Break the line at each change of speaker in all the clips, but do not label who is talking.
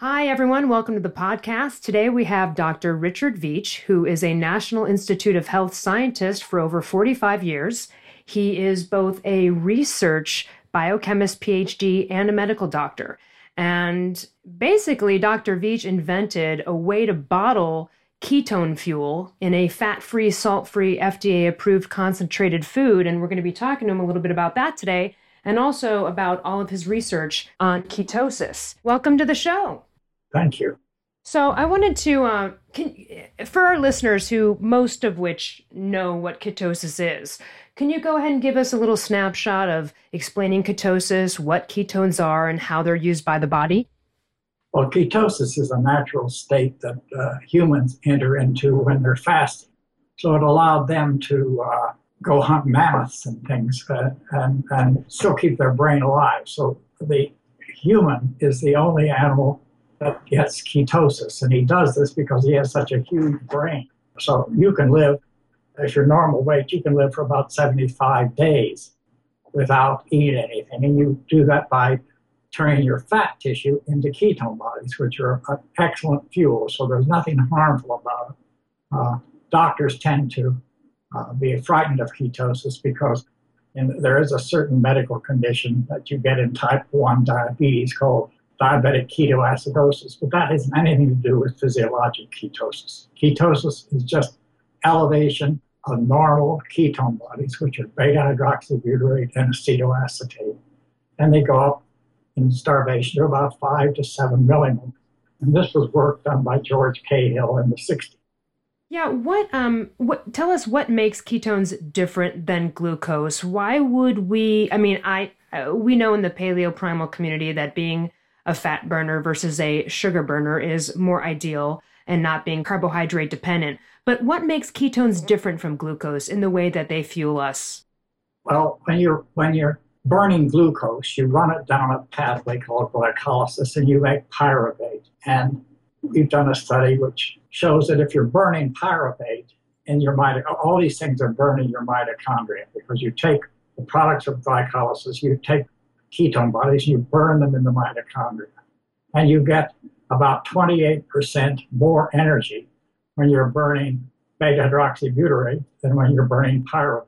Hi, everyone. Welcome to the podcast. Today we have Dr. Richard Veech, who is a National Institute of Health scientist for over 45 years. He is both a research biochemist PhD and a medical doctor. And basically, Dr. Veech invented a way to bottle ketone fuel in a fat free, salt free, FDA approved concentrated food. And we're going to be talking to him a little bit about that today and also about all of his research on ketosis. Welcome to the show.
Thank you.
So I wanted to, uh, can, for our listeners who most of which know what ketosis is, can you go ahead and give us a little snapshot of explaining ketosis, what ketones are, and how they're used by the body?
Well, ketosis is a natural state that uh, humans enter into when they're fasting. So it allowed them to uh, go hunt mammoths and things uh, and, and still keep their brain alive. So the human is the only animal that gets ketosis. And he does this because he has such a huge brain. So you can live, if you're normal weight, you can live for about 75 days without eating anything. And you do that by turning your fat tissue into ketone bodies, which are an excellent fuel. So there's nothing harmful about it. Uh, doctors tend to uh, be frightened of ketosis because in, there is a certain medical condition that you get in type 1 diabetes called diabetic ketoacidosis, but that has anything to do with physiologic ketosis. Ketosis is just elevation of normal ketone bodies, which are beta hydroxybutyrate and acetoacetate. And they go up in starvation to about five to seven millimoles. And this was work done by George Cahill in the 60s.
Yeah, what um what tell us what makes ketones different than glucose? Why would we I mean, I uh, we know in the paleo primal community that being a fat burner versus a sugar burner is more ideal and not being carbohydrate dependent. But what makes ketones different from glucose in the way that they fuel us?
Well, when you're when you're burning glucose, you run it down a pathway called glycolysis and you make pyruvate. And we've done a study which shows that if you're burning pyruvate in your mitochondria, all these things are burning your mitochondria because you take the products of glycolysis, you take ketone bodies, you burn them in the mitochondria. And you get about 28% more energy when you're burning beta hydroxybutyrate than when you're burning pyruvate.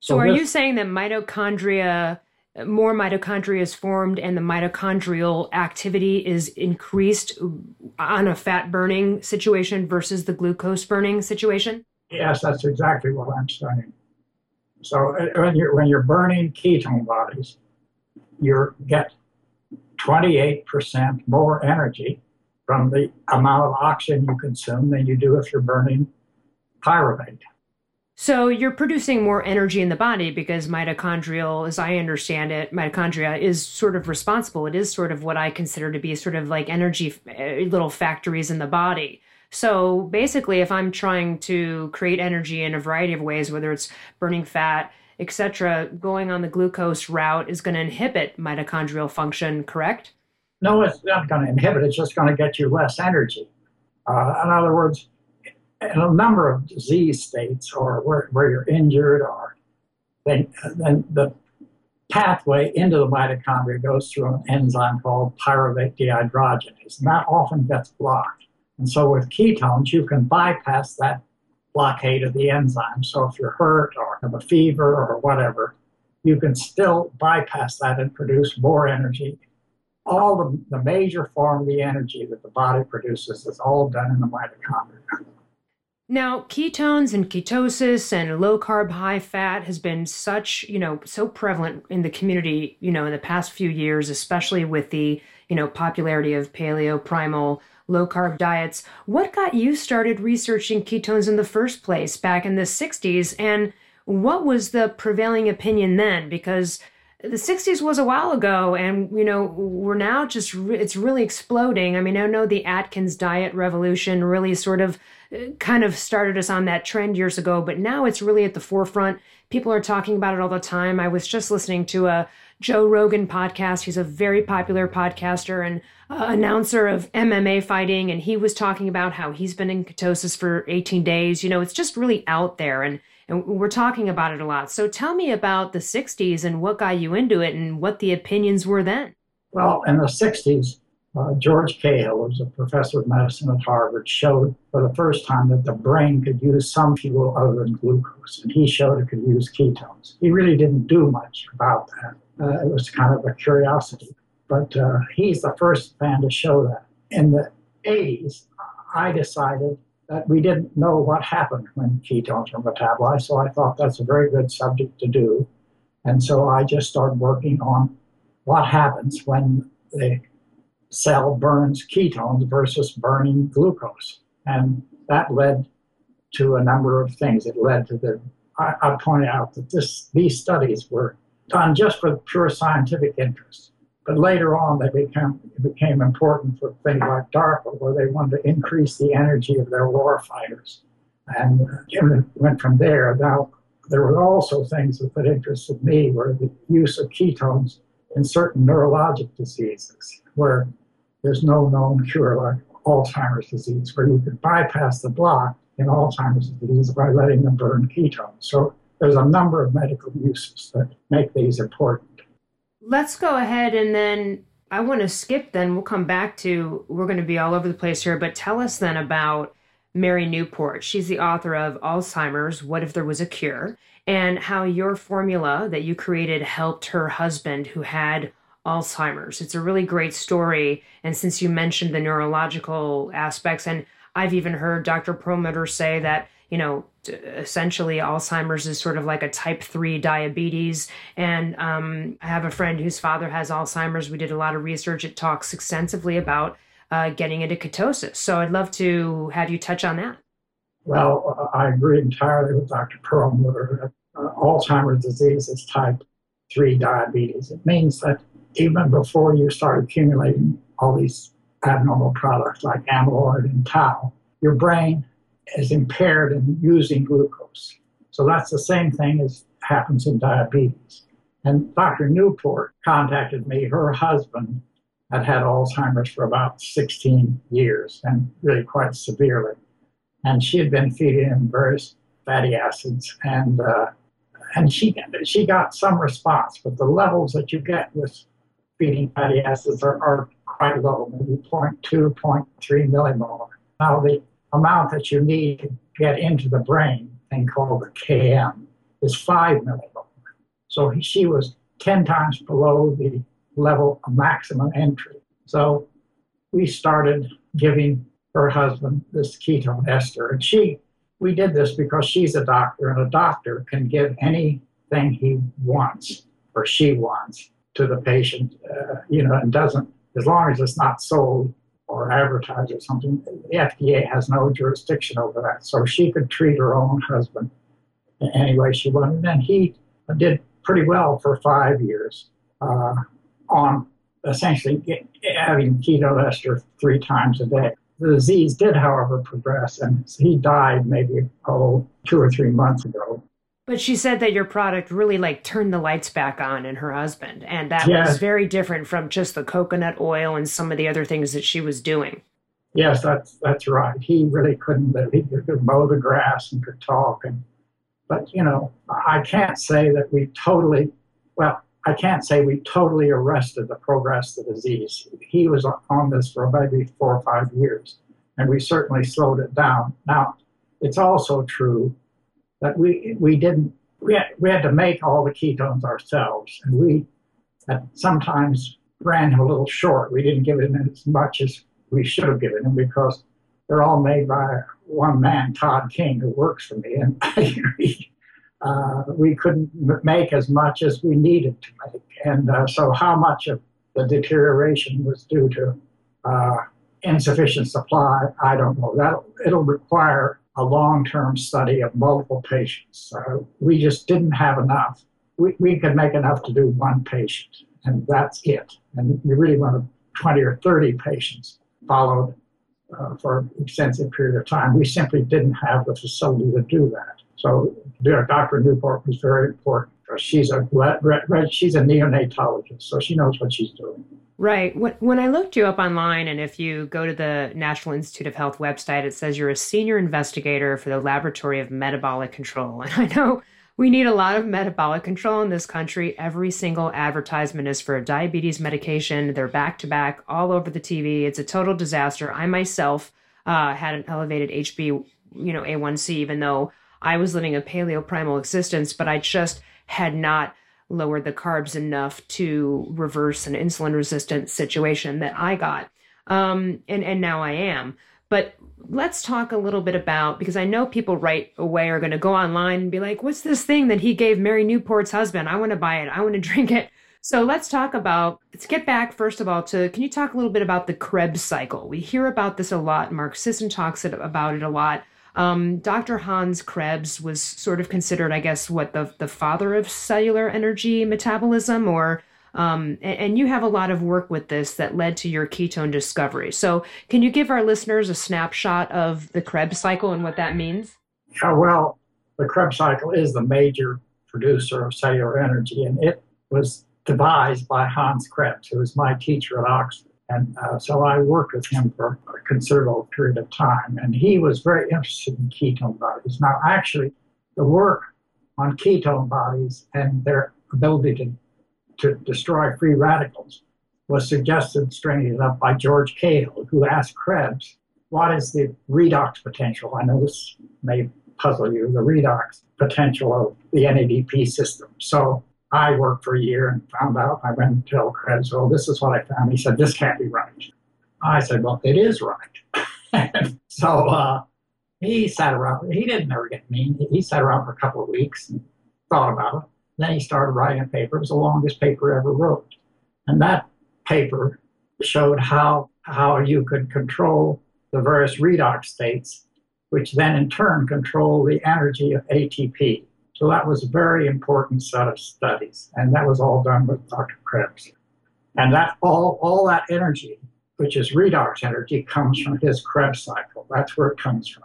So, so are this, you saying that mitochondria, more mitochondria is formed and the mitochondrial activity is increased on a fat burning situation versus the glucose burning situation?
Yes, that's exactly what I'm saying. So uh, when you're, when you're burning ketone bodies, you get 28% more energy from the amount of oxygen you consume than you do if you're burning pyruvate.
So you're producing more energy in the body because mitochondrial, as I understand it, mitochondria is sort of responsible. It is sort of what I consider to be sort of like energy uh, little factories in the body. So basically, if I'm trying to create energy in a variety of ways, whether it's burning fat, etc., going on the glucose route is going to inhibit mitochondrial function, correct?
No, it's not going to inhibit, it's just going to get you less energy. Uh, in other words, in a number of disease states or where, where you're injured or then, then the pathway into the mitochondria goes through an enzyme called pyruvate dehydrogenase, and that often gets blocked. And so with ketones, you can bypass that blockade of the enzyme. So if you're hurt or have a fever or whatever, you can still bypass that and produce more energy. All the, the major form of the energy that the body produces is all done in the mitochondria.
Now, ketones and ketosis and low carb, high fat has been such, you know, so prevalent in the community, you know, in the past few years, especially with the, you know, popularity of paleo, primal, low carb diets. What got you started researching ketones in the first place back in the 60s? And what was the prevailing opinion then? Because the 60s was a while ago and you know we're now just re- it's really exploding i mean i know the atkins diet revolution really sort of uh, kind of started us on that trend years ago but now it's really at the forefront people are talking about it all the time i was just listening to a Joe Rogan podcast. He's a very popular podcaster and uh, announcer of MMA fighting. And he was talking about how he's been in ketosis for 18 days. You know, it's just really out there. And, and we're talking about it a lot. So tell me about the 60s and what got you into it and what the opinions were then.
Well, in the 60s, uh, George Cahill, who was a professor of medicine at Harvard, showed for the first time that the brain could use some fuel other than glucose, and he showed it could use ketones. He really didn't do much about that. Uh, it was kind of a curiosity, but uh, he's the first man to show that. In the 80s, I decided that we didn't know what happened when ketones were metabolized, so I thought that's a very good subject to do. And so I just started working on what happens when the cell burns ketones versus burning glucose. And that led to a number of things. It led to the, I, I point out that this, these studies were done just for pure scientific interest. But later on, they became, became important for things like DARPA, where they wanted to increase the energy of their war fighters. And uh, went from there. Now, there were also things that interested me were the use of ketones in certain neurologic diseases where there's no known cure like Alzheimer's disease, where you could bypass the block in Alzheimer's disease by letting them burn ketones. So there's a number of medical uses that make these important.
Let's go ahead and then I want to skip then. We'll come back to, we're going to be all over the place here, but tell us then about Mary Newport. She's the author of Alzheimer's What If There Was a Cure? and how your formula that you created helped her husband who had Alzheimer's. It's a really great story. And since you mentioned the neurological aspects, and I've even heard Dr. Perlmutter say that, you know, essentially Alzheimer's is sort of like a type 3 diabetes. And um, I have a friend whose father has Alzheimer's. We did a lot of research. It talks extensively about uh, getting into ketosis. So I'd love to have you touch on that.
Well, I agree entirely with Dr. Perlmutter. Uh, Alzheimer's disease is type 3 diabetes. It means that even before you start accumulating all these abnormal products like amyloid and tau, your brain is impaired in using glucose. So that's the same thing as happens in diabetes. And Dr. Newport contacted me. Her husband had had Alzheimer's for about 16 years and really quite severely. And she had been feeding him various fatty acids and uh, and she she got some response, but the levels that you get with feeding fatty acids are, are quite low, maybe 0.2, 0.3 millimolar. Now, the amount that you need to get into the brain, thing called the KM, is 5 millimolar. So she was 10 times below the level of maximum entry. So we started giving her husband this ketone ester. And she, we did this because she's a doctor, and a doctor can give anything he wants or she wants to the patient, uh, you know, and doesn't, as long as it's not sold or advertise or something, the FDA has no jurisdiction over that. So she could treat her own husband any way she wanted. And he did pretty well for five years uh, on essentially having keto ester three times a day. The disease did, however, progress, and he died maybe oh, two or three months ago.
But she said that your product really like turned the lights back on in her husband. And that yes. was very different from just the coconut oil and some of the other things that she was doing.
Yes, that's that's right. He really couldn't live. He could mow the grass and could talk and but you know, I can't say that we totally well, I can't say we totally arrested the progress of the disease. He was on this for maybe four or five years, and we certainly slowed it down. Now, it's also true that we we didn't we had, we had to make all the ketones ourselves, and we sometimes ran a little short. We didn't give it as much as we should have given them because they're all made by one man, Todd King, who works for me, and uh, we couldn't make as much as we needed to make. And uh, so, how much of the deterioration was due to uh, insufficient supply, I don't know. That it'll require a long term study of multiple patients. So we just didn't have enough. We, we could make enough to do one patient, and that's it. And you really want 20 or 30 patients followed uh, for an extensive period of time. We simply didn't have the facility to do that. So Dr. Newport was very important. She's a she's a neonatologist, so she knows what she's doing.
Right. When I looked you up online, and if you go to the National Institute of Health website, it says you're a senior investigator for the Laboratory of Metabolic Control. And I know We need a lot of metabolic control in this country. Every single advertisement is for a diabetes medication. They're back to back all over the TV. It's a total disaster. I myself uh, had an elevated HB, you know, A1C, even though I was living a paleo primal existence, but I just had not lowered the carbs enough to reverse an insulin resistant situation that I got. Um, and, and now I am. But let's talk a little bit about because I know people right away are going to go online and be like, what's this thing that he gave Mary Newport's husband? I want to buy it. I want to drink it. So let's talk about, let's get back first of all to, can you talk a little bit about the Krebs cycle? We hear about this a lot. Mark Sisson talks about it a lot. Um, Dr. Hans Krebs was sort of considered, I guess, what the, the father of cellular energy metabolism or um, and, and, you have a lot of work with this that led to your ketone discovery. So, can you give our listeners a snapshot of the Krebs cycle and what that means?
Yeah, well, the Krebs cycle is the major producer of cellular energy, and it was devised by Hans Krebs, who was my teacher at Oxford. And uh, so I worked with him for a considerable period of time, and he was very interested in ketone bodies. Now, actually, the work on ketone bodies and their ability to to destroy free radicals was suggested, strangely enough, by George Cahill, who asked Krebs, what is the redox potential? I know this may puzzle you, the redox potential of the NADP system. So I worked for a year and found out. I went told Krebs, well, this is what I found. He said, this can't be right. I said, well, it is right. so uh, he sat around. He didn't ever get mean. He sat around for a couple of weeks and thought about it. Then he started writing a paper. It was the longest paper ever wrote. And that paper showed how, how you could control the various redox states, which then in turn control the energy of ATP. So that was a very important set of studies. And that was all done with Dr. Krebs. And that all, all that energy, which is redox energy, comes from his Krebs cycle. That's where it comes from.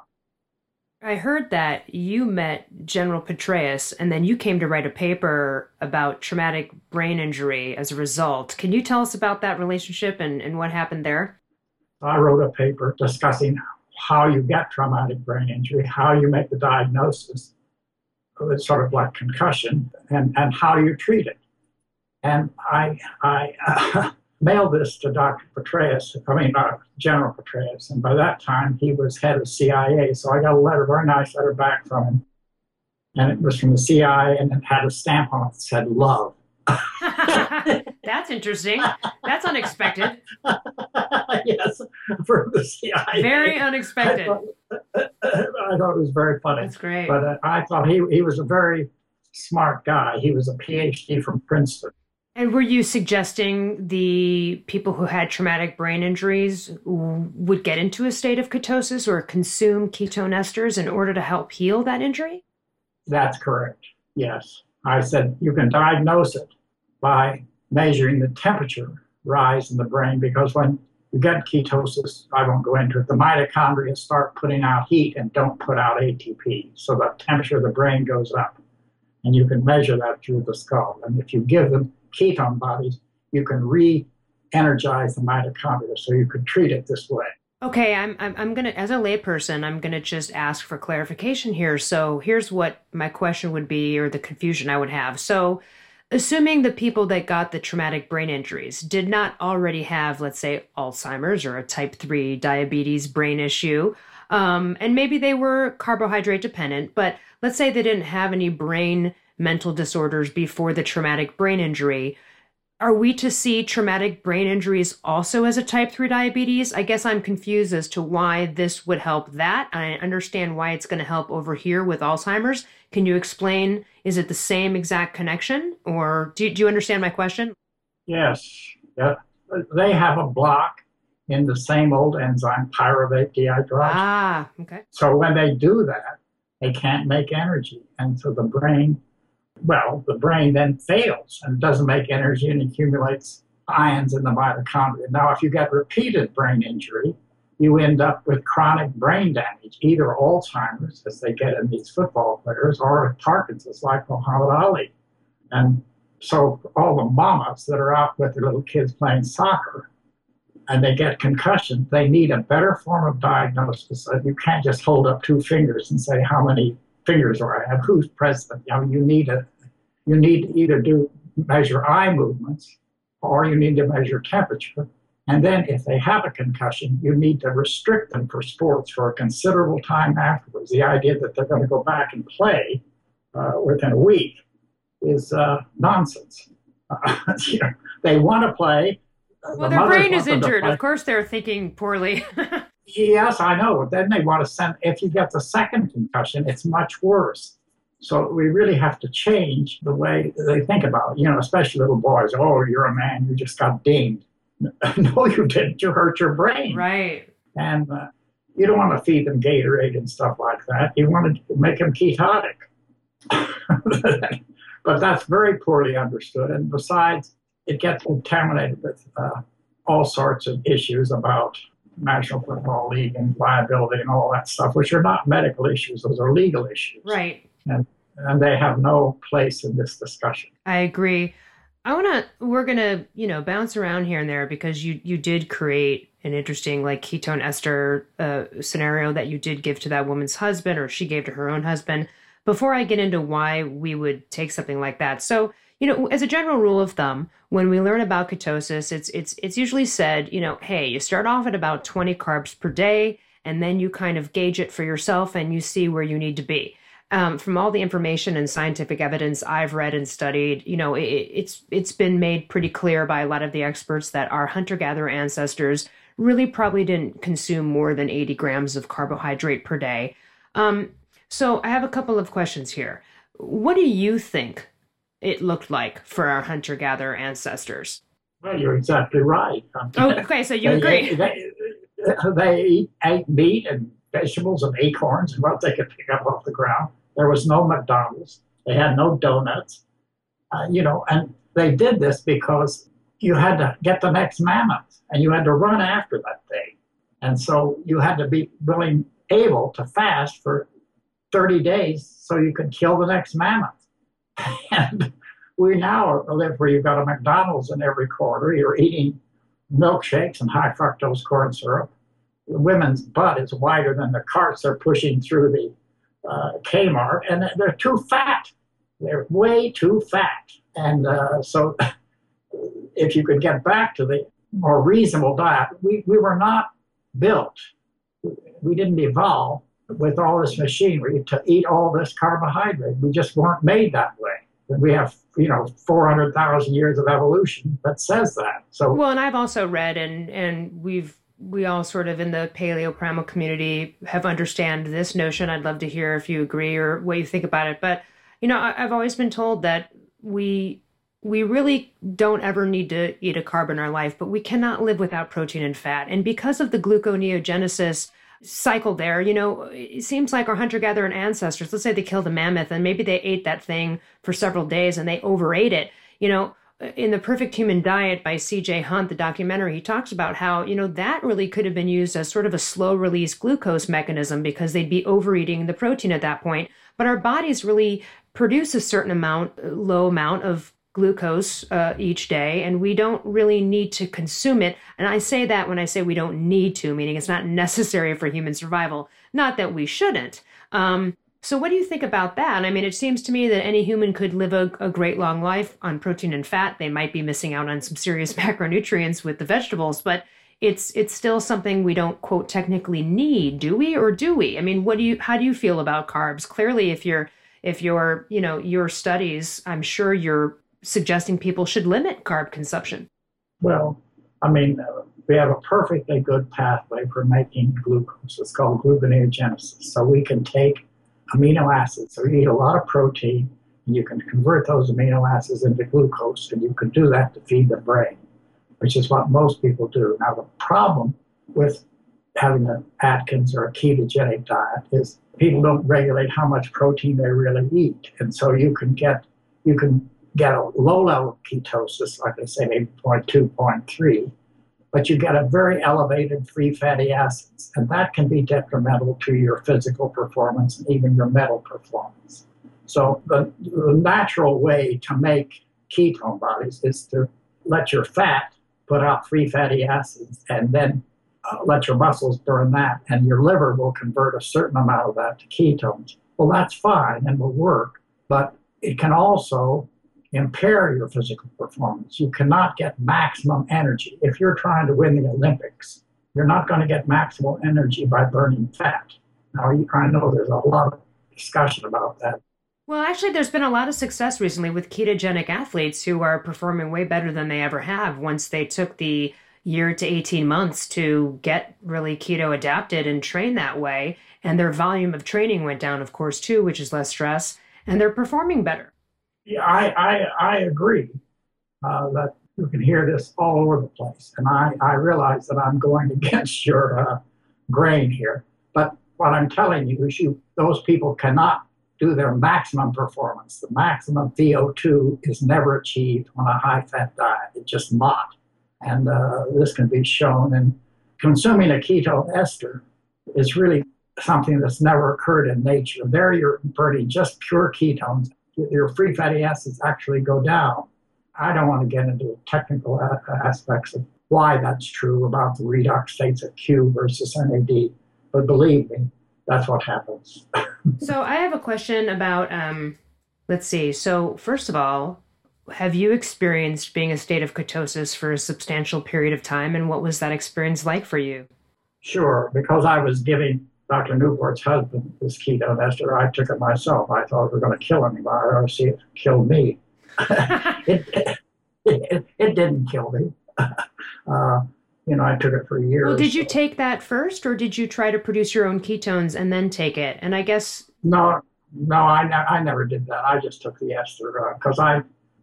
I heard that you met General Petraeus and then you came to write a paper about traumatic brain injury as a result. Can you tell us about that relationship and, and what happened there?
I wrote a paper discussing how you get traumatic brain injury, how you make the diagnosis, it's sort of like concussion, and, and how you treat it. And I, I uh, mailed this to Dr. Petraeus, I mean, uh, General Petraeus, and by that time he was head of CIA. So I got a letter, very nice letter back from him. And it was from the CIA and it had a stamp on it that said love.
That's interesting. That's unexpected.
yes, for the CIA.
Very unexpected. I
thought, I thought, it was very funny.
That's great.
But uh, I thought he, he was a very smart guy. He was a PhD from Princeton.
And were you suggesting the people who had traumatic brain injuries would get into a state of ketosis or consume ketone esters in order to help heal that injury?
That's correct. Yes. I said you can diagnose it by measuring the temperature rise in the brain because when you get ketosis, I won't go into it, the mitochondria start putting out heat and don't put out ATP. So the temperature of the brain goes up. And you can measure that through the skull. And if you give them ketone bodies, you can re energize the mitochondria. So you could treat it this way.
Okay, I'm, I'm, I'm going to, as a layperson, I'm going to just ask for clarification here. So here's what my question would be, or the confusion I would have. So, assuming the people that got the traumatic brain injuries did not already have, let's say, Alzheimer's or a type 3 diabetes brain issue, um, and maybe they were carbohydrate dependent, but let's say they didn't have any brain mental disorders before the traumatic brain injury. Are we to see traumatic brain injuries also as a type 3 diabetes? I guess I'm confused as to why this would help that. I understand why it's going to help over here with Alzheimer's. Can you explain? Is it the same exact connection? Or do, do you understand my question?
Yes. Yeah. They have a block in the same old enzyme, pyruvate dehydrogenase.
Ah, okay.
So when they do that, they can't make energy. And so the brain well, the brain then fails and doesn't make energy and accumulates ions in the mitochondria. Now, if you get repeated brain injury, you end up with chronic brain damage, either Alzheimer's, as they get in these football players, or Parkinson's, like Muhammad Ali. And so, all the mamas that are out with their little kids playing soccer and they get concussion, they need a better form of diagnosis. You can't just hold up two fingers and say how many fingers where I have who's president. You know, you need a you need to either do measure eye movements or you need to measure temperature. And then if they have a concussion, you need to restrict them for sports for a considerable time afterwards. The idea that they're going to go back and play uh, within a week is uh, nonsense. Uh, you know, they want to play.
Well, the their brain is injured. Of course, they're thinking poorly.
yes, I know. Then they want to send. If you get the second concussion, it's much worse. So we really have to change the way they think about it. You know, especially little boys. Oh, you're a man. You just got dinged. no, you didn't. You hurt your brain.
Right.
And uh, you don't want to feed them Gatorade and stuff like that. You want to make them ketotic. but that's very poorly understood. And besides, it gets contaminated with uh, all sorts of issues about National Football League and liability and all that stuff, which are not medical issues; those are legal issues.
Right.
And and they have no place in this discussion.
I agree. I want to. We're gonna, you know, bounce around here and there because you you did create an interesting like ketone ester uh, scenario that you did give to that woman's husband, or she gave to her own husband before I get into why we would take something like that. So, you know, as a general rule of thumb, when we learn about ketosis, it's it's it's usually said, you know, hey, you start off at about 20 carbs per day, and then you kind of gauge it for yourself and you see where you need to be. Um, from all the information and scientific evidence I've read and studied, you know, it, it's it's been made pretty clear by a lot of the experts that our hunter-gatherer ancestors really probably didn't consume more than 80 grams of carbohydrate per day. Um, so I have a couple of questions here. What do you think it looked like for our hunter gatherer ancestors?
Well, you're exactly right.
Oh, okay, so you
they,
agree.
They, they, ate meat and vegetables and acorns and what they could pick up off the ground. There was no McDonald's. They had no donuts. Uh, you know, and they did this because you had to get the next mammoth and you had to run after that thing. And so you had to be willing, able to fast for 30 days so you could kill the next mammoth. and we now live where you've got a McDonald's in every corner. You're eating milkshakes and high fructose corn syrup. The women's butt is wider than the carts they're pushing through the uh, Kmart, and they're too fat. They're way too fat. And uh, so, if you could get back to the more reasonable diet, we, we were not built, we didn't evolve with all this machinery to eat all this carbohydrate. We just weren't made that way. We have, you know, 400,000 years of evolution that says that. So
Well, and I've also read and and we've we all sort of in the paleo primal community have understand this notion. I'd love to hear if you agree or what you think about it. But you know, I, I've always been told that we we really don't ever need to eat a carb in our life, but we cannot live without protein and fat. And because of the gluconeogenesis cycle there. You know, it seems like our hunter gatherer ancestors, let's say they killed a mammoth and maybe they ate that thing for several days and they overate it. You know, uh, in the perfect human diet by cj hunt the documentary he talks about how you know that really could have been used as sort of a slow release glucose mechanism because they'd be overeating the protein at that point but our bodies really produce a certain amount uh, low amount of glucose uh, each day, and we don't really need to consume it. And I say that when I say we don't need to, meaning it's not necessary for human survival. Not that we shouldn't. Um, so, what do you think about that? I mean, it seems to me that any human could live a, a, great long life on protein and fat. They might be missing out on some serious macronutrients with the vegetables, but it's it's still something we don't quote technically need, do we, or do we? I mean, what do you how do you feel about carbs? Clearly, if you're if your you know your studies, I'm sure you're suggesting people should limit carb consumption.
Well, I mean, we have a perfectly good pathway for making glucose. It's called gluconeogenesis. So we can take amino acids. So you eat a lot of protein, and you can convert those amino acids into glucose, and you can do that to feed the brain, which is what most people do. Now, the problem with having an Atkins or a ketogenic diet is people don't regulate how much protein they really eat. And so you can get, you can get a low level ketosis, like I say, maybe 0.2, 0.3, but you get a very elevated free fatty acids, and that can be detrimental to your physical performance and even your mental performance. So the, the natural way to make ketone bodies is to let your fat put out free fatty acids and then uh, let your muscles burn that, and your liver will convert a certain amount of that to ketones. Well, that's fine and will work, but it can also impair your physical performance. You cannot get maximum energy. If you're trying to win the Olympics, you're not going to get maximal energy by burning fat. Now, I know there's a lot of discussion about that.
Well, actually, there's been a lot of success recently with ketogenic athletes who are performing way better than they ever have once they took the year to 18 months to get really keto adapted and train that way. And their volume of training went down, of course, too, which is less stress, and they're performing better.
Yeah, I, I, I agree uh, that you can hear this all over the place. And I, I realize that I'm going against your uh, grain here. But what I'm telling you is you, those people cannot do their maximum performance. The maximum VO2 is never achieved on a high fat diet. It's just not. And uh, this can be shown. And consuming a keto ester is really something that's never occurred in nature. There you're burning just pure ketones. Your free fatty acids actually go down. I don't want to get into the technical aspects of why that's true about the redox states of Q versus NAD, but believe me, that's what happens.
so I have a question about, um, let's see. So first of all, have you experienced being a state of ketosis for a substantial period of time, and what was that experience like for you?
Sure, because I was giving Dr. Newport's husband this ketone ester. I took it myself. I thought we were going to kill him. I see it killed me. it, it, it, it, didn't kill me. Uh, you know, I took it for years.
Well, did you take that first, or did you try to produce your own ketones and then take it? And I guess
no, no, I, ne- I never did that. I just took the ester because uh, I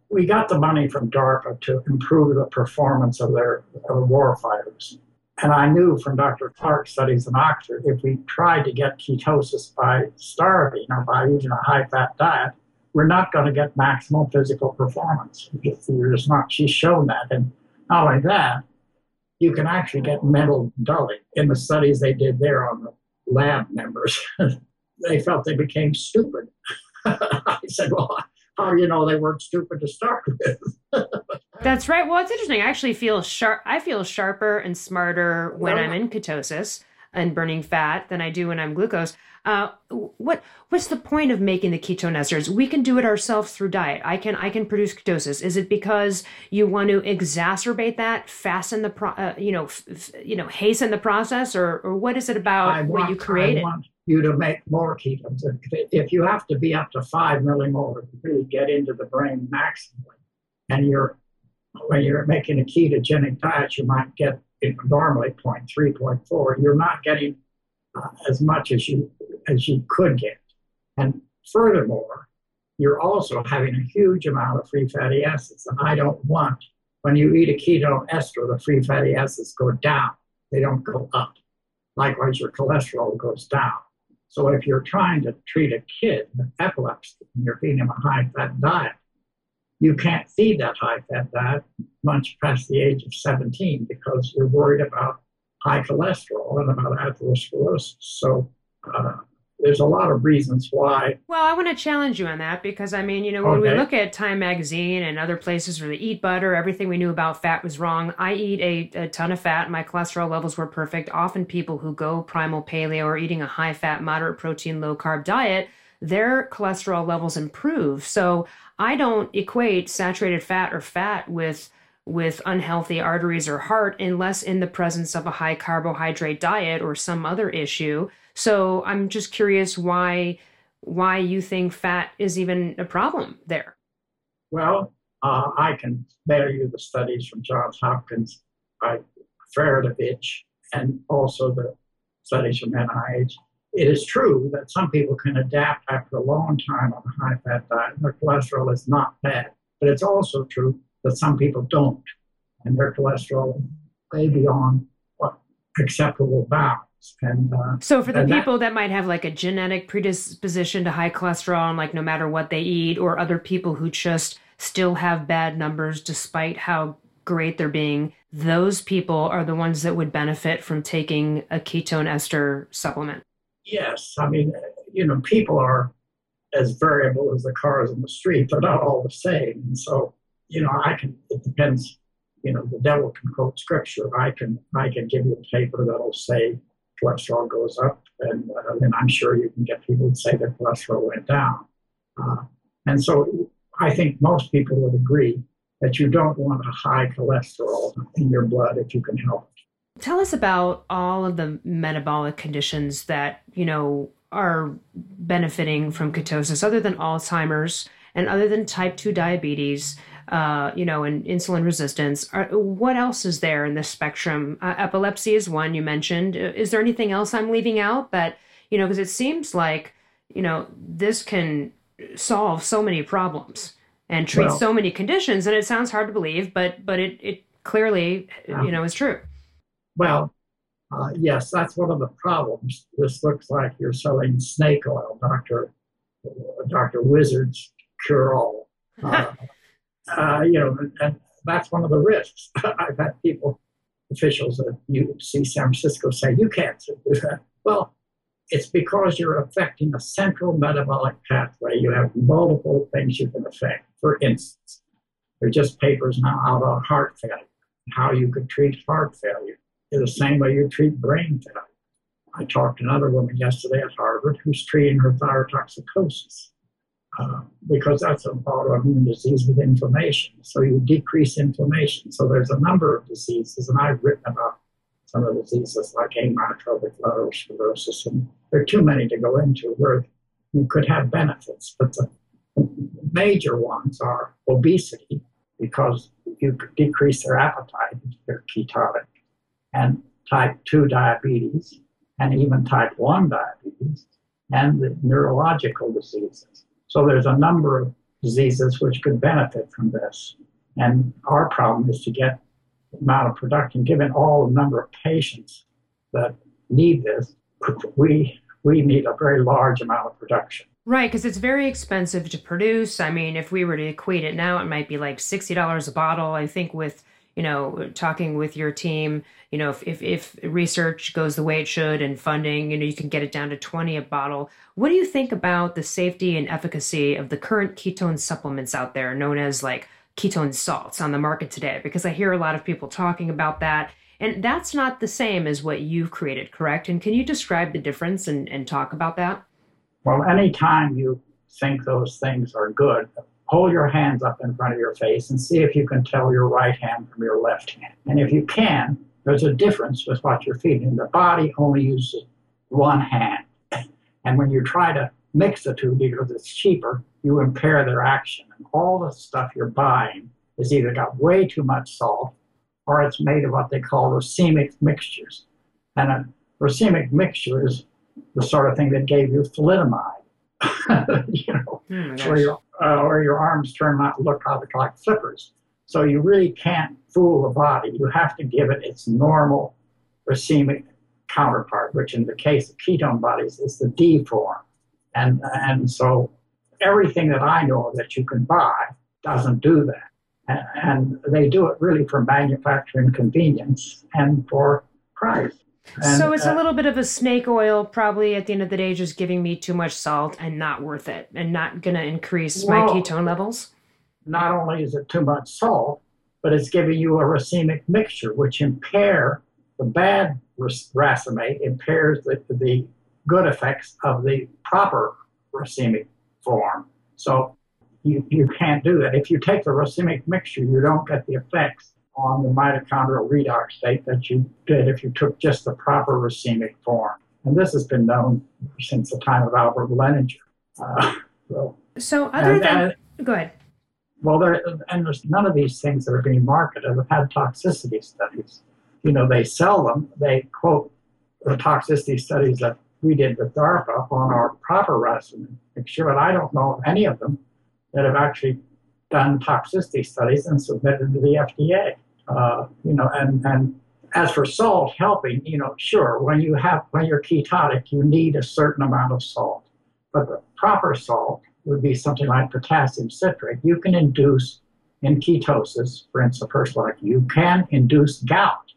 we got the money from DARPA to improve the performance of their of war fighters. And I knew from Dr. Clarke's studies in Oxford, if we tried to get ketosis by starving or by using a high fat diet, we're not going to get maximal physical performance. You're not. She's shown that. And not only that, you can actually get mental dulling. In the studies they did there on the lab members, they felt they became stupid. I said, well, how do you know they weren't stupid to start with?
That's right. Well, it's interesting. I actually feel sharp. I feel sharper and smarter when well, I'm in ketosis and burning fat than I do when I'm glucose. Uh, what what's the point of making the ketone esters? We can do it ourselves through diet. I can I can produce ketosis. Is it because you want to exacerbate that, fasten the pro, uh, you know, f- f- you know, hasten the process, or or what is it about I what want, you created? I
want you to make more ketones. If, you have to be up to five millimolar to really get into the brain maximally, and you're when you're making a ketogenic diet, you might get normally 0.3, 0.4. You're not getting uh, as much as you as you could get. And furthermore, you're also having a huge amount of free fatty acids. And I don't want, when you eat a ketone ester, the free fatty acids go down, they don't go up. Likewise, your cholesterol goes down. So if you're trying to treat a kid with epilepsy and you're feeding him a high fat diet, you can't feed that high fat diet much past the age of 17 because you're worried about high cholesterol and about atherosclerosis. So uh, there's a lot of reasons why.
Well, I want to challenge you on that because I mean, you know, when okay. we look at Time Magazine and other places where they eat butter, everything we knew about fat was wrong. I eat a, a ton of fat. My cholesterol levels were perfect. Often people who go primal paleo or eating a high fat, moderate protein, low carb diet, their cholesterol levels improve. So I don't equate saturated fat or fat with with unhealthy arteries or heart unless in the presence of a high carbohydrate diet or some other issue. So I'm just curious why why you think fat is even a problem there.
Well, uh, I can spare you the studies from Johns Hopkins by Kwiterovich and also the studies from NIH. It is true that some people can adapt after a long time on a high fat diet and their cholesterol is not bad. But it's also true that some people don't, and their cholesterol may be on what acceptable bounds. And uh,
so, for the people that, that might have like a genetic predisposition to high cholesterol, and like no matter what they eat, or other people who just still have bad numbers despite how great they're being, those people are the ones that would benefit from taking a ketone ester supplement.
Yes, I mean, you know, people are as variable as the cars in the street. They're not all the same, and so you know, I can. It depends. You know, the devil can quote scripture. I can. I can give you a paper that'll say cholesterol goes up, and uh, then I'm sure you can get people to say their cholesterol went down. Uh, and so I think most people would agree that you don't want a high cholesterol in your blood if you can help it.
Tell us about all of the metabolic conditions that, you know, are benefiting from ketosis other than Alzheimer's and other than type 2 diabetes, uh, you know, and insulin resistance. Are, what else is there in the spectrum? Uh, epilepsy is one you mentioned. Uh, is there anything else I'm leaving out that, you know, because it seems like, you know, this can solve so many problems and treat well, so many conditions and it sounds hard to believe but but it, it clearly um, you know is true
well uh, yes that's one of the problems this looks like you're selling snake oil dr dr wizard's cure all uh, uh, you know and that's one of the risks i've had people officials at UC San Francisco say you can't do that well it's because you're affecting a central metabolic pathway. You have multiple things you can affect. For instance, there are just papers now out on heart failure, how you could treat heart failure in the same way you treat brain failure. I talked to another woman yesterday at Harvard who's treating her thyrotoxicosis uh, because that's an autoimmune disease with inflammation. So you decrease inflammation. So there's a number of diseases, and I've written about some of the diseases like amyotrophic lateral sclerosis, and there are too many to go into where you could have benefits. But the major ones are obesity, because you decrease their appetite they're ketotic, and type 2 diabetes, and even type 1 diabetes, and the neurological diseases. So there's a number of diseases which could benefit from this. And our problem is to get the amount of production, given all the number of patients that need this, we we need a very large amount of production.
Right, because it's very expensive to produce. I mean, if we were to equate it now, it might be like sixty dollars a bottle. I think with you know talking with your team, you know, if, if if research goes the way it should and funding, you know, you can get it down to twenty a bottle. What do you think about the safety and efficacy of the current ketone supplements out there, known as like ketone salts on the market today because I hear a lot of people talking about that. And that's not the same as what you've created, correct? And can you describe the difference and, and talk about that?
Well, anytime you think those things are good, hold your hands up in front of your face and see if you can tell your right hand from your left hand. And if you can, there's a difference with what you're feeding. The body only uses one hand. And when you try to mix the two because it's cheaper, you impair their action. And all the stuff you're buying is either got way too much salt or it's made of what they call racemic mixtures. And a racemic mixture is the sort of thing that gave you thalidomide, you know, oh where, your, uh, where your arms turn out and look like flippers. So you really can't fool the body. You have to give it its normal racemic counterpart, which in the case of ketone bodies is the D form. And, and so everything that I know that you can buy doesn't do that. And they do it really for manufacturing convenience and for price. And,
so it's uh, a little bit of a snake oil, probably at the end of the day, just giving me too much salt and not worth it and not going to increase well, my ketone levels.
Not only is it too much salt, but it's giving you a racemic mixture, which impair the bad racemate, impairs the, the good effects of the proper racemic form. So you, you can't do that. If you take the racemic mixture, you don't get the effects on the mitochondrial redox state that you did if you took just the proper racemic form. And this has been known since the time of Albert Lehninger. Uh,
so, so, other and, than, and, go ahead.
Well, there, and there's none of these things that are being marketed that have had toxicity studies. You know, they sell them, they quote the toxicity studies that we did with DARPA on our proper resin mixture, but I don't know of any of them that have actually done toxicity studies and submitted to the FDA. Uh, you know, and, and as for salt helping, you know, sure, when you have when you're ketotic, you need a certain amount of salt. But the proper salt would be something like potassium citrate. You can induce in ketosis, for instance, a person like you can induce gout.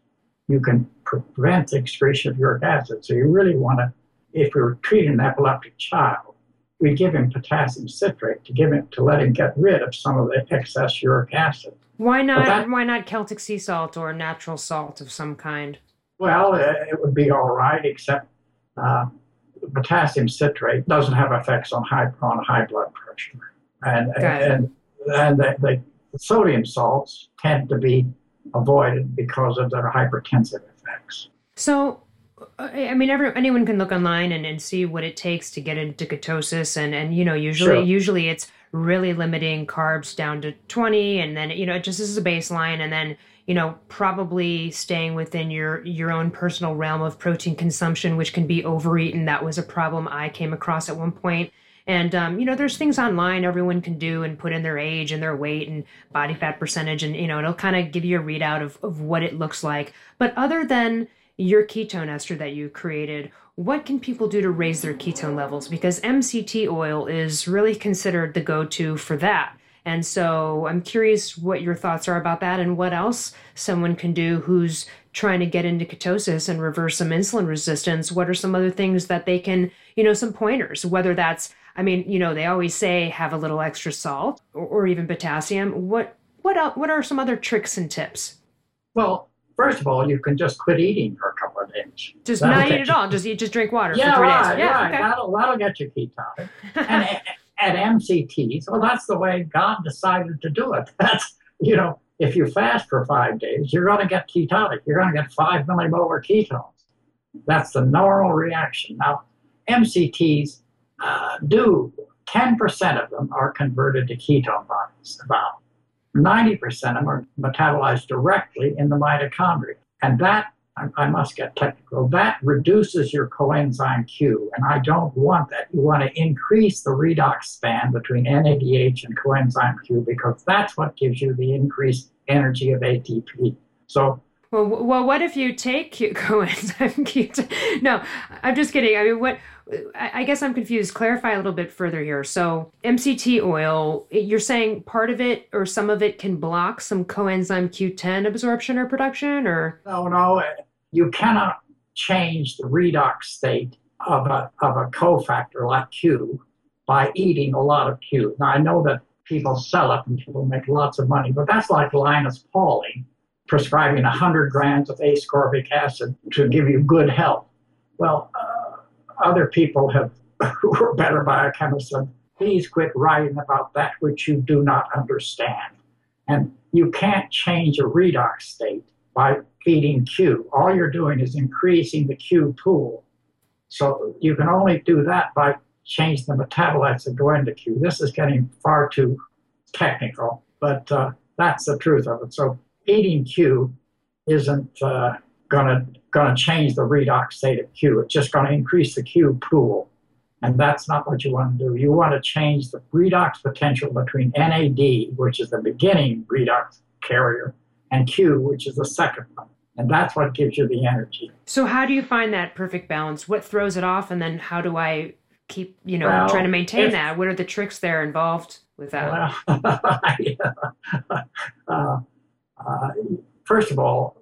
You can prevent the excretion of uric acid. So you really want to if were treating an epileptic child, we give him potassium citrate to give him to let him get rid of some of the excess uric acid.
Why not? That, why not Celtic sea salt or natural salt of some kind?
Well, it would be all right, except uh, potassium citrate doesn't have effects on high on high blood pressure, and and and the, the sodium salts tend to be avoided because of their hypertensive effects.
So, I mean, every, anyone can look online and, and see what it takes to get into ketosis, and and you know, usually sure. usually it's really limiting carbs down to 20 and then you know just as a baseline and then you know probably staying within your your own personal realm of protein consumption which can be overeaten. That was a problem i came across at one point. And um, you know there's things online everyone can do and put in their age and their weight and body fat percentage and you know it'll kind of give you a readout of, of what it looks like. But other than your ketone ester that you created what can people do to raise their ketone levels? Because MCT oil is really considered the go to for that. And so I'm curious what your thoughts are about that and what else someone can do who's trying to get into ketosis and reverse some insulin resistance. What are some other things that they can, you know, some pointers, whether that's, I mean, you know, they always say have a little extra salt or, or even potassium. What, what, what are some other tricks and tips?
Well, first of all, you can just quit eating for a couple of days.
Just that'll not eat at all. Just eat, just drink water
yeah,
for three
right,
days. Yeah,
right. Okay. That'll, that'll get you ketonic. and at MCTs, well, that's the way God decided to do it. That's, you know, if you fast for five days, you're going to get ketonic. You're going to get five millimolar ketones. That's the normal reaction. Now, MCTs uh, do, 10% of them are converted to ketone bodies, about 90% of them are metabolized directly in the mitochondria. And that, I, I must get technical, that reduces your coenzyme Q. And I don't want that. You want to increase the redox span between NADH and coenzyme Q because that's what gives you the increased energy of ATP. So
well, well, what if you take coenzyme Q? No, I'm just kidding. I mean, what I guess I'm confused. Clarify a little bit further here. So, MCT oil, you're saying part of it or some of it can block some coenzyme Q10 absorption or production, or
no, no, uh, you cannot change the redox state of a of a cofactor like Q by eating a lot of Q. Now, I know that people sell it and people make lots of money, but that's like Linus Pauling prescribing 100 grams of ascorbic acid to give you good health. Well. Uh, other people have who are better biochemists said, please quit writing about that which you do not understand. And you can't change a redox state by feeding Q. All you're doing is increasing the Q pool. So you can only do that by changing the metabolites that go into Q. This is getting far too technical, but uh, that's the truth of it. So eating Q isn't uh, going to going to change the redox state of Q. It's just going to increase the Q pool. And that's not what you want to do. You want to change the redox potential between NAD, which is the beginning redox carrier, and Q, which is the second one. And that's what gives you the energy.
So, how do you find that perfect balance? What throws it off? And then, how do I keep, you know, well, trying to maintain if, that? What are the tricks there involved with that?
Well, uh, uh, first of all,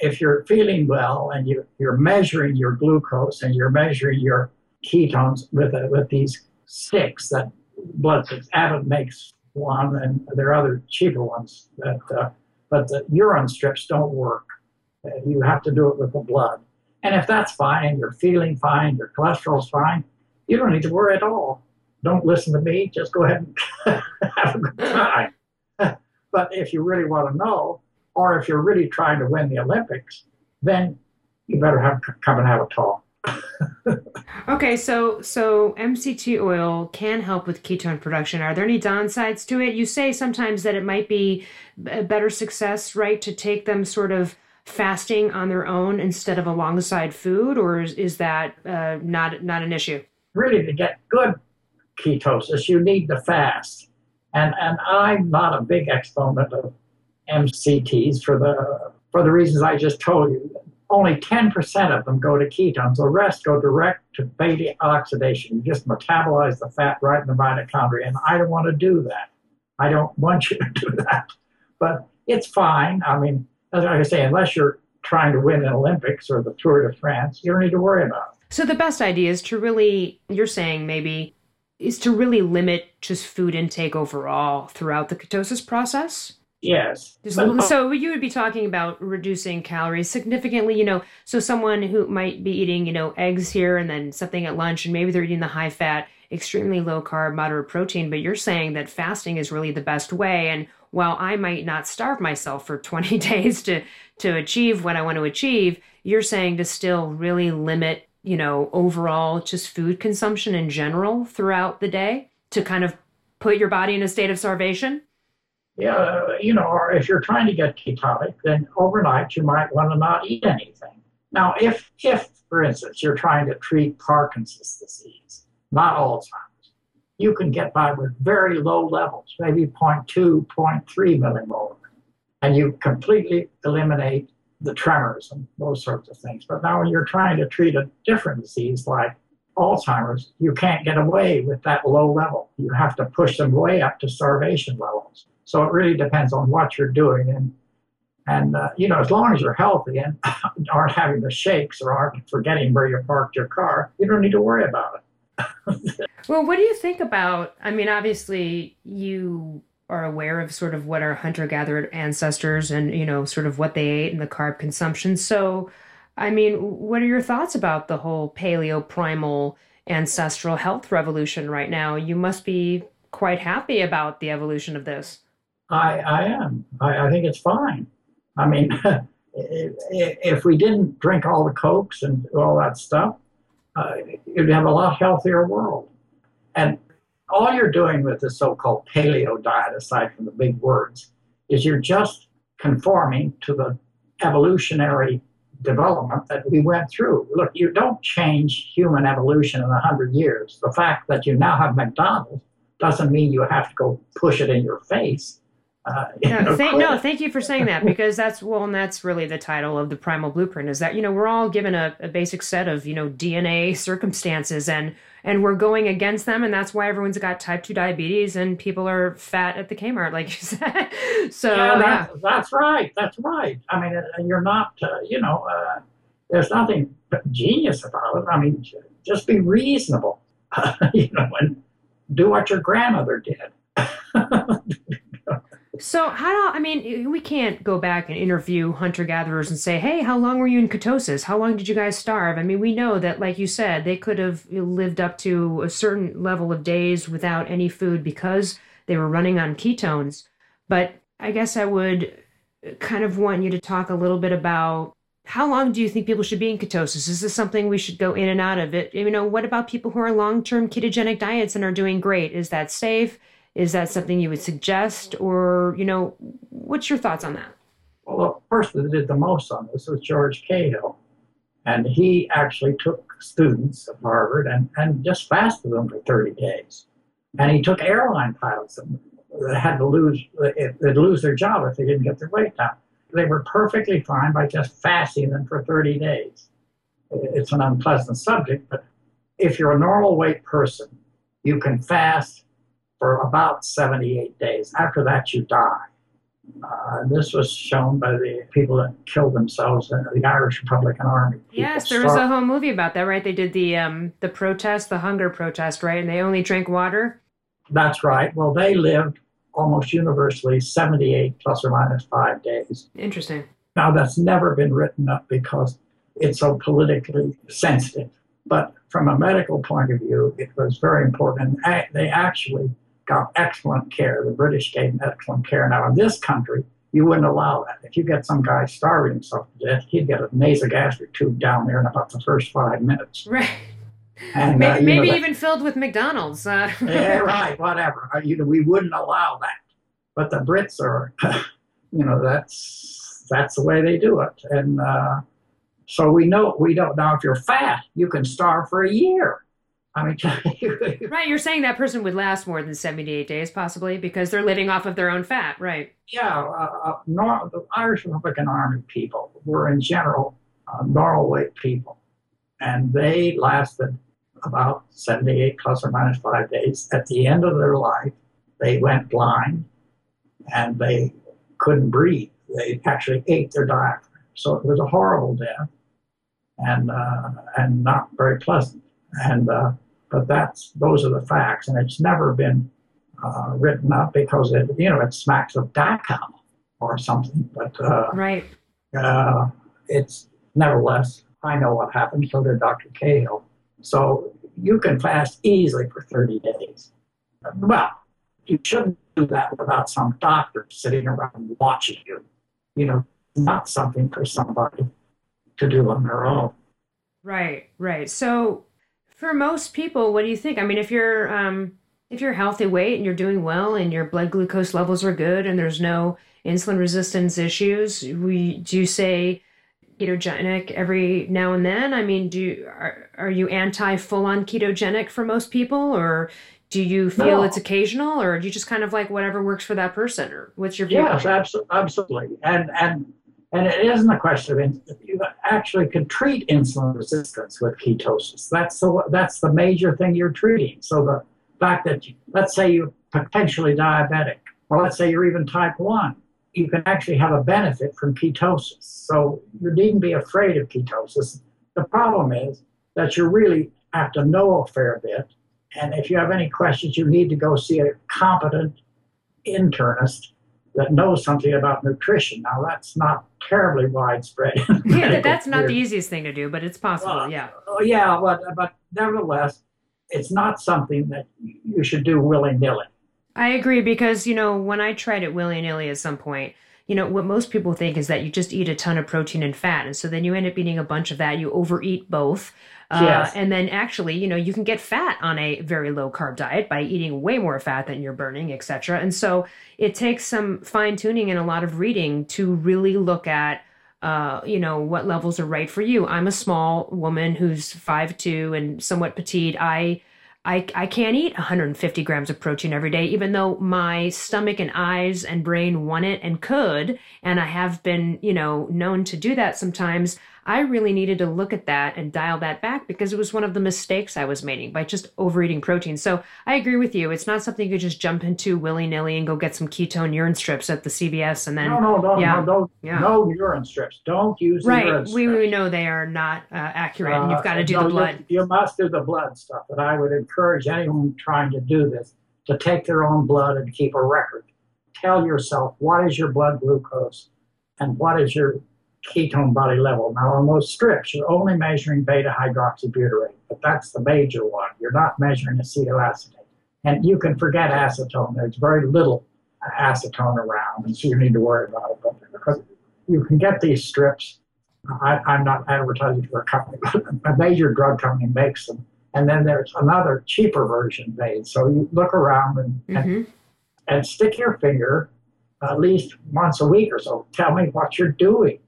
if you're feeling well and you, you're measuring your glucose and you're measuring your ketones with, uh, with these sticks that blood sticks, Abbott makes one and there are other cheaper ones that, uh, but the urine strips don't work. Uh, you have to do it with the blood. And if that's fine, you're feeling fine, your cholesterol's fine, you don't need to worry at all. Don't listen to me, just go ahead and have a good time. But if you really want to know, or if you're really trying to win the Olympics, then you better have come and have a talk.
okay, so so MCT oil can help with ketone production. Are there any downsides to it? You say sometimes that it might be a better success, right, to take them sort of fasting on their own instead of alongside food, or is, is that uh, not not an issue?
Really, to get good ketosis, you need to fast, and and I'm not a big exponent of MCTs for the for the reasons I just told you. Only 10% of them go to ketones. The rest go direct to beta oxidation. You just metabolize the fat right in the mitochondria. And I don't want to do that. I don't want you to do that. But it's fine. I mean, as I say, unless you're trying to win an Olympics or the Tour de France, you don't need to worry about it.
So the best idea is to really, you're saying maybe, is to really limit just food intake overall throughout the ketosis process?
Yes.
So you would be talking about reducing calories significantly, you know, so someone who might be eating, you know, eggs here and then something at lunch and maybe they're eating the high fat, extremely low carb, moderate protein, but you're saying that fasting is really the best way and while I might not starve myself for 20 days to to achieve what I want to achieve, you're saying to still really limit, you know, overall just food consumption in general throughout the day to kind of put your body in a state of starvation?
Yeah, you know, or if you're trying to get ketotic, then overnight you might want to not eat anything. Now, if, if for instance, you're trying to treat Parkinson's disease, not Alzheimer's, you can get by with very low levels, maybe 0.2, 0.3 millimolar, and you completely eliminate the tremors and those sorts of things. But now when you're trying to treat a different disease like Alzheimer's, you can't get away with that low level. You have to push them way up to starvation levels. So it really depends on what you're doing. And, and uh, you know, as long as you're healthy and aren't having the shakes or aren't forgetting where you parked your car, you don't need to worry about
it. well, what do you think about? I mean, obviously, you are aware of sort of what our hunter gatherer ancestors and, you know, sort of what they ate and the carb consumption. So, I mean, what are your thoughts about the whole paleo primal ancestral health revolution right now? You must be quite happy about the evolution of this.
I, I am. I, I think it's fine. I mean, if we didn't drink all the cokes and all that stuff, uh, you'd have a lot healthier world. And all you're doing with the so-called paleo diet, aside from the big words, is you're just conforming to the evolutionary development that we went through. Look, you don't change human evolution in a hundred years. The fact that you now have McDonald's doesn't mean you have to go push it in your face.
Uh, no, thank, no, thank you for saying that because that's well, and that's really the title of the Primal Blueprint is that you know we're all given a, a, basic set of you know DNA circumstances and and we're going against them, and that's why everyone's got type two diabetes and people are fat at the Kmart, like you said. so
yeah, that, yeah. that's right, that's right. I mean, uh, you're not, uh, you know, uh, there's nothing genius about it. I mean, just be reasonable, you know, and do what your grandmother did.
So how do I mean we can't go back and interview hunter gatherers and say, "Hey, how long were you in ketosis? How long did you guys starve?" I mean, we know that like you said, they could have lived up to a certain level of days without any food because they were running on ketones. But I guess I would uh, kind of want you to talk a little bit about how long do you think people should be in ketosis? Is this something we should go in and out of it? You know, what about people who are long-term ketogenic diets and are doing great? Is that safe? Is that something you would suggest, or you know, what's your thoughts on that?
Well, the person that did the most on this was George Cahill, and he actually took students of Harvard and, and just fasted them for 30 days. And he took airline pilots that had to lose they'd lose their job if they didn't get their weight down. They were perfectly fine by just fasting them for 30 days. It's an unpleasant subject, but if you're a normal weight person, you can fast for about 78 days. After that, you die. Uh, this was shown by the people that killed themselves in the Irish Republican Army.
Yes, there was a whole movie about that, right? They did the um, the protest, the hunger protest, right? And they only drank water.
That's right. Well, they lived almost universally 78 plus or minus five days.
Interesting.
Now, that's never been written up because it's so politically sensitive. But from a medical point of view, it was very important. They actually got excellent care. The British gave excellent care. Now, in this country, you wouldn't allow that. If you get some guy starving himself to death, he'd get a nasogastric tube down there in about the first five minutes.
Right. And, maybe, uh, maybe know, even filled with McDonald's. Uh.
yeah, right, whatever. Uh, you know, we wouldn't allow that. But the Brits are, you know, that's that's the way they do it. And uh, so we know we don't. Now, if you're fat, you can starve for a year. I mean,
right. You're saying that person would last more than 78 days, possibly, because they're living off of their own fat, right?
Yeah. Uh, uh, nor- the Irish Republican Army people were, in general, uh, normal weight people. And they lasted about 78 plus or minus five days. At the end of their life, they went blind and they couldn't breathe. They actually ate their diaphragm. So it was a horrible death and, uh, and not very pleasant. And uh, but that's those are the facts, and it's never been uh, written up because it you know it smacks of Dachau. or something. But uh,
right,
uh, it's nevertheless, I know what happened. So did Dr. Cahill. So you can fast easily for 30 days. Well, you shouldn't do that without some doctor sitting around watching you. You know, not something for somebody to do on their own.
Right, right. So for most people, what do you think? I mean, if you're um, if you're healthy weight and you're doing well and your blood glucose levels are good and there's no insulin resistance issues, we do you say ketogenic every now and then? I mean, do you, are are you anti full on ketogenic for most people, or do you feel no. it's occasional, or do you just kind of like whatever works for that person, or what's your view?
Yes, absolutely, and and and it isn't a question of you actually can treat insulin resistance with ketosis. That's the that's the major thing you're treating. So the fact that you, let's say you're potentially diabetic, or let's say you're even type one, you can actually have a benefit from ketosis. So you needn't be afraid of ketosis. The problem is that you really have to know a fair bit. And if you have any questions, you need to go see a competent internist that knows something about nutrition. Now, that's not terribly widespread.
yeah, that's not the easiest thing to do, but it's possible. Yeah.
Oh, yeah, but but nevertheless, it's not something that you should do willy nilly.
I agree because, you know, when I tried it willy nilly at some point, you know, what most people think is that you just eat a ton of protein and fat. And so then you end up eating a bunch of that. You overeat both. Uh, yes. And then actually, you know, you can get fat on a very low carb diet by eating way more fat than you're burning, etc. And so it takes some fine tuning and a lot of reading to really look at, uh, you know, what levels are right for you. I'm a small woman who's five two and somewhat petite. I I, I can't eat 150 grams of protein every day, even though my stomach and eyes and brain want it and could. And I have been, you know, known to do that sometimes. I really needed to look at that and dial that back because it was one of the mistakes I was making by just overeating protein. So I agree with you. It's not something you could just jump into willy nilly and go get some ketone urine strips at the CVS and then.
No, no, no, yeah, no, don't, yeah. no urine strips. Don't use
right. we, we know they are not uh, accurate, uh, and you've got to uh, do no, the blood.
You, you must do the blood stuff, but I would encourage anyone trying to do this to take their own blood and keep a record. Tell yourself what is your blood glucose and what is your ketone body level. Now, on those strips, you're only measuring beta hydroxybutyrate, but that's the major one. You're not measuring acetoacetate. And you can forget acetone. There's very little acetone around, and so you need to worry about it. But because you can get these strips. I, am not advertising for a company, but a major drug company makes them. And then there's another cheaper version made. So you look around and, mm-hmm. and, and stick your finger at least once a week or so. Tell me what you're doing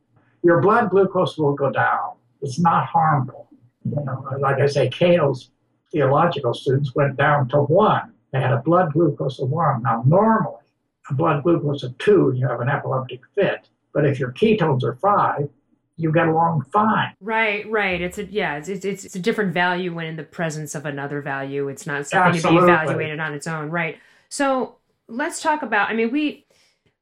your blood glucose will go down. It's not harmful. You know, like I say, Cahill's theological students went down to one. They had a blood glucose of one. Now, normally, a blood glucose of two, you have an epileptic fit. But if your ketones are five, you get along fine.
Right, right. It's a yeah, it's, it's it's a different value when in the presence of another value. It's not something Absolutely. to be evaluated on its own, right? So let's talk about. I mean, we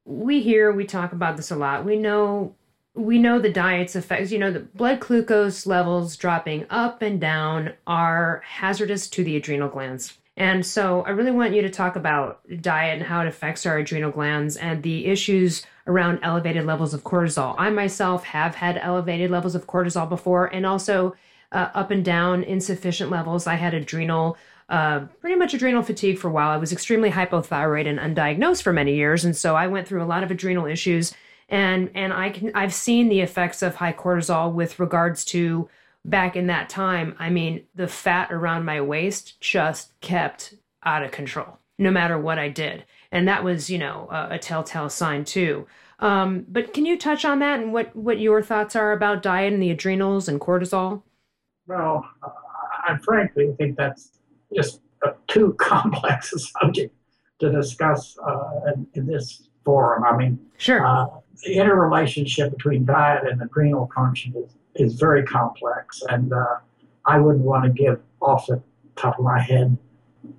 we hear we talk about this a lot. We know we know the diet's effects, you know, the blood glucose levels dropping up and down are hazardous to the adrenal glands. And so I really want you to talk about diet and how it affects our adrenal glands and the issues around elevated levels of cortisol. I myself have had elevated levels of cortisol before and also uh, up and down insufficient levels. I had adrenal uh, pretty much adrenal fatigue for a while. I was extremely hypothyroid and undiagnosed for many years, and so I went through a lot of adrenal issues and and I can I've seen the effects of high cortisol with regards to back in that time. I mean, the fat around my waist just kept out of control, no matter what I did, and that was you know a, a telltale sign too. Um, but can you touch on that and what what your thoughts are about diet and the adrenals and cortisol?
Well, I frankly think that's just a too complex a subject to discuss uh, in, in, this forum. I mean,
sure.
Uh, the interrelationship between diet and adrenal function is, is very complex, and uh, I wouldn't want to give off the top of my head.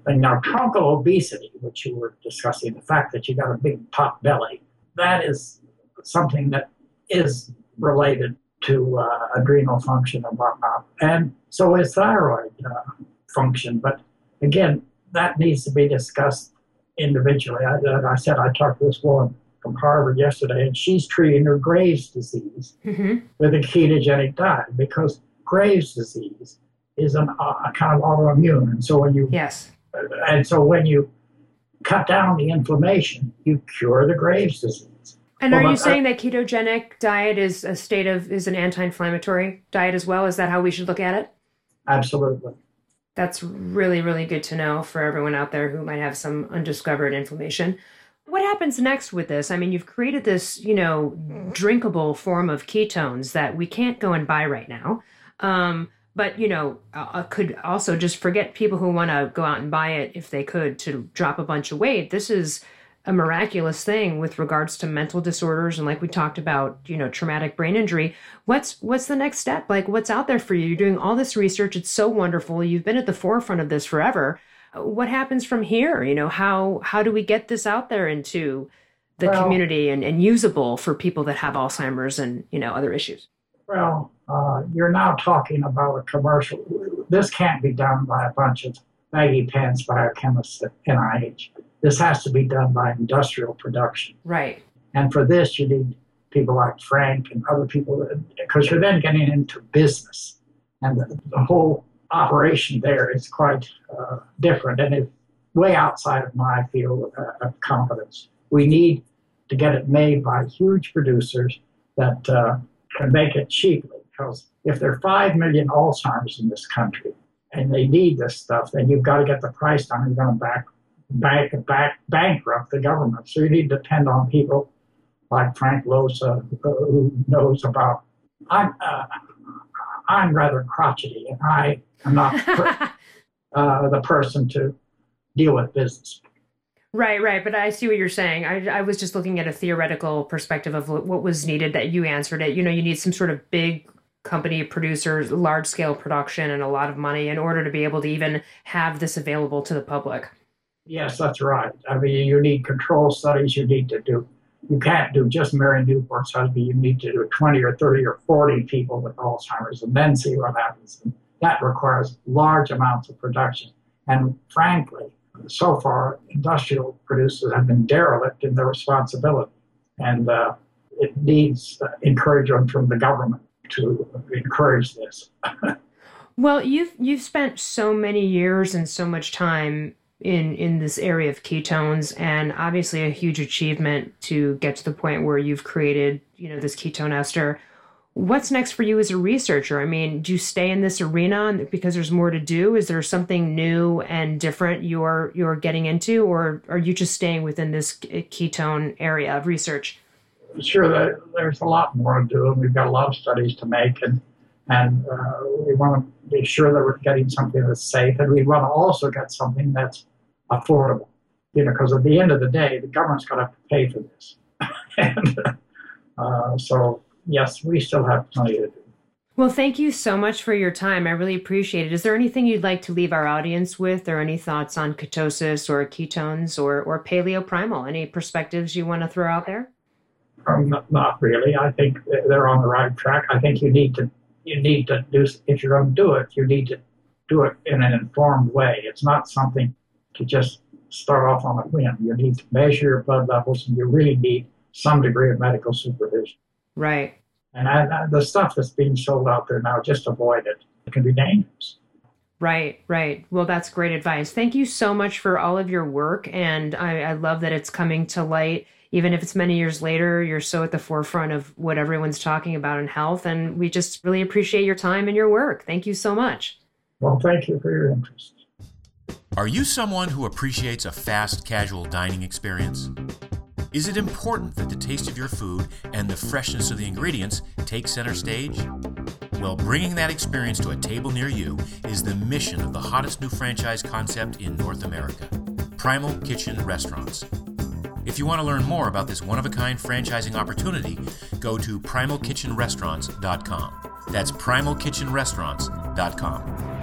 And now, truncal obesity, which you were discussing, the fact that you got a big pot belly, that is something that is related to uh, adrenal function and whatnot. And so is thyroid uh, function. But again, that needs to be discussed individually. I, I said I talked to this woman from Harvard yesterday, and she's treating her Graves' disease mm-hmm. with a ketogenic diet because Graves' disease is an, uh, a kind of autoimmune, and so when you
yes,
and so when you cut down the inflammation, you cure the Graves' disease.
And well, are you saying that ketogenic diet is a state of is an anti-inflammatory diet as well? Is that how we should look at it?
Absolutely.
That's really really good to know for everyone out there who might have some undiscovered inflammation. What happens next with this? I mean, you've created this, you know, mm-hmm. drinkable form of ketones that we can't go and buy right now. Um, but you know, I could also just forget people who want to go out and buy it if they could to drop a bunch of weight. This is a miraculous thing with regards to mental disorders and like we talked about you know traumatic brain injury. What's what's the next step? Like what's out there for you? You're doing all this research. It's so wonderful. You've been at the forefront of this forever what happens from here you know how how do we get this out there into the well, community and, and usable for people that have alzheimer's and you know other issues
well uh, you're now talking about a commercial this can't be done by a bunch of baggy pants biochemists at nih this has to be done by industrial production.
Right.
And for this, you need people like Frank and other people, because you're then getting into business. And the, the whole operation there is quite uh, different and it's way outside of my field uh, of competence. We need to get it made by huge producers that uh, can make it cheaply. Because if there are 5 million Alzheimer's in this country and they need this stuff, then you've got to get the price down. You're going to back bank, back, bankrupt the government. So you need to depend on people like Frank Llosa, who knows about. I'm uh, I'm rather crotchety, and I am not per, uh, the person to deal with business.
Right, right. But I see what you're saying. I, I was just looking at a theoretical perspective of what was needed that you answered it. You know, you need some sort of big company producers, large scale production, and a lot of money in order to be able to even have this available to the public.
Yes, that's right. I mean, you need control studies. You need to do. You can't do just Mary Newport's husband. You need to do 20 or 30 or 40 people with Alzheimer's and then see what happens. And that requires large amounts of production. And frankly, so far, industrial producers have been derelict in their responsibility. And uh, it needs encouragement from the government to encourage this.
well, you've you've spent so many years and so much time in in this area of ketones and obviously a huge achievement to get to the point where you've created you know this ketone ester. What's next for you as a researcher? I mean do you stay in this arena because there's more to do? Is there something new and different you're you're getting into or are you just staying within this ketone area of research?
Sure there's a lot more to do and we've got a lot of studies to make and and uh, we want to be sure that we're getting something that's safe, and we want to also get something that's affordable. You know, because at the end of the day, the government's got to pay for this, and uh, so yes, we still have plenty to do.
Well, thank you so much for your time. I really appreciate it. Is there anything you'd like to leave our audience with, or any thoughts on ketosis or ketones or or paleo primal? Any perspectives you want to throw out there?
Um, not, not really. I think they're on the right track. I think you need to you need to do, if you're going to do it, you need to do it in an informed way. It's not something to just start off on a whim. You need to measure your blood levels and you really need some degree of medical supervision.
Right.
And I, the stuff that's being sold out there now, just avoid it. It can be dangerous.
Right, right. Well, that's great advice. Thank you so much for all of your work. And I, I love that it's coming to light even if it's many years later, you're so at the forefront of what everyone's talking about in health. And we just really appreciate your time and your work. Thank you so much.
Well, thank you for your interest.
Are you someone who appreciates a fast, casual dining experience? Is it important that the taste of your food and the freshness of the ingredients take center stage? Well, bringing that experience to a table near you is the mission of the hottest new franchise concept in North America Primal Kitchen Restaurants. If you want to learn more about this one of a kind franchising opportunity, go to primalkitchenrestaurants.com. That's primalkitchenrestaurants.com.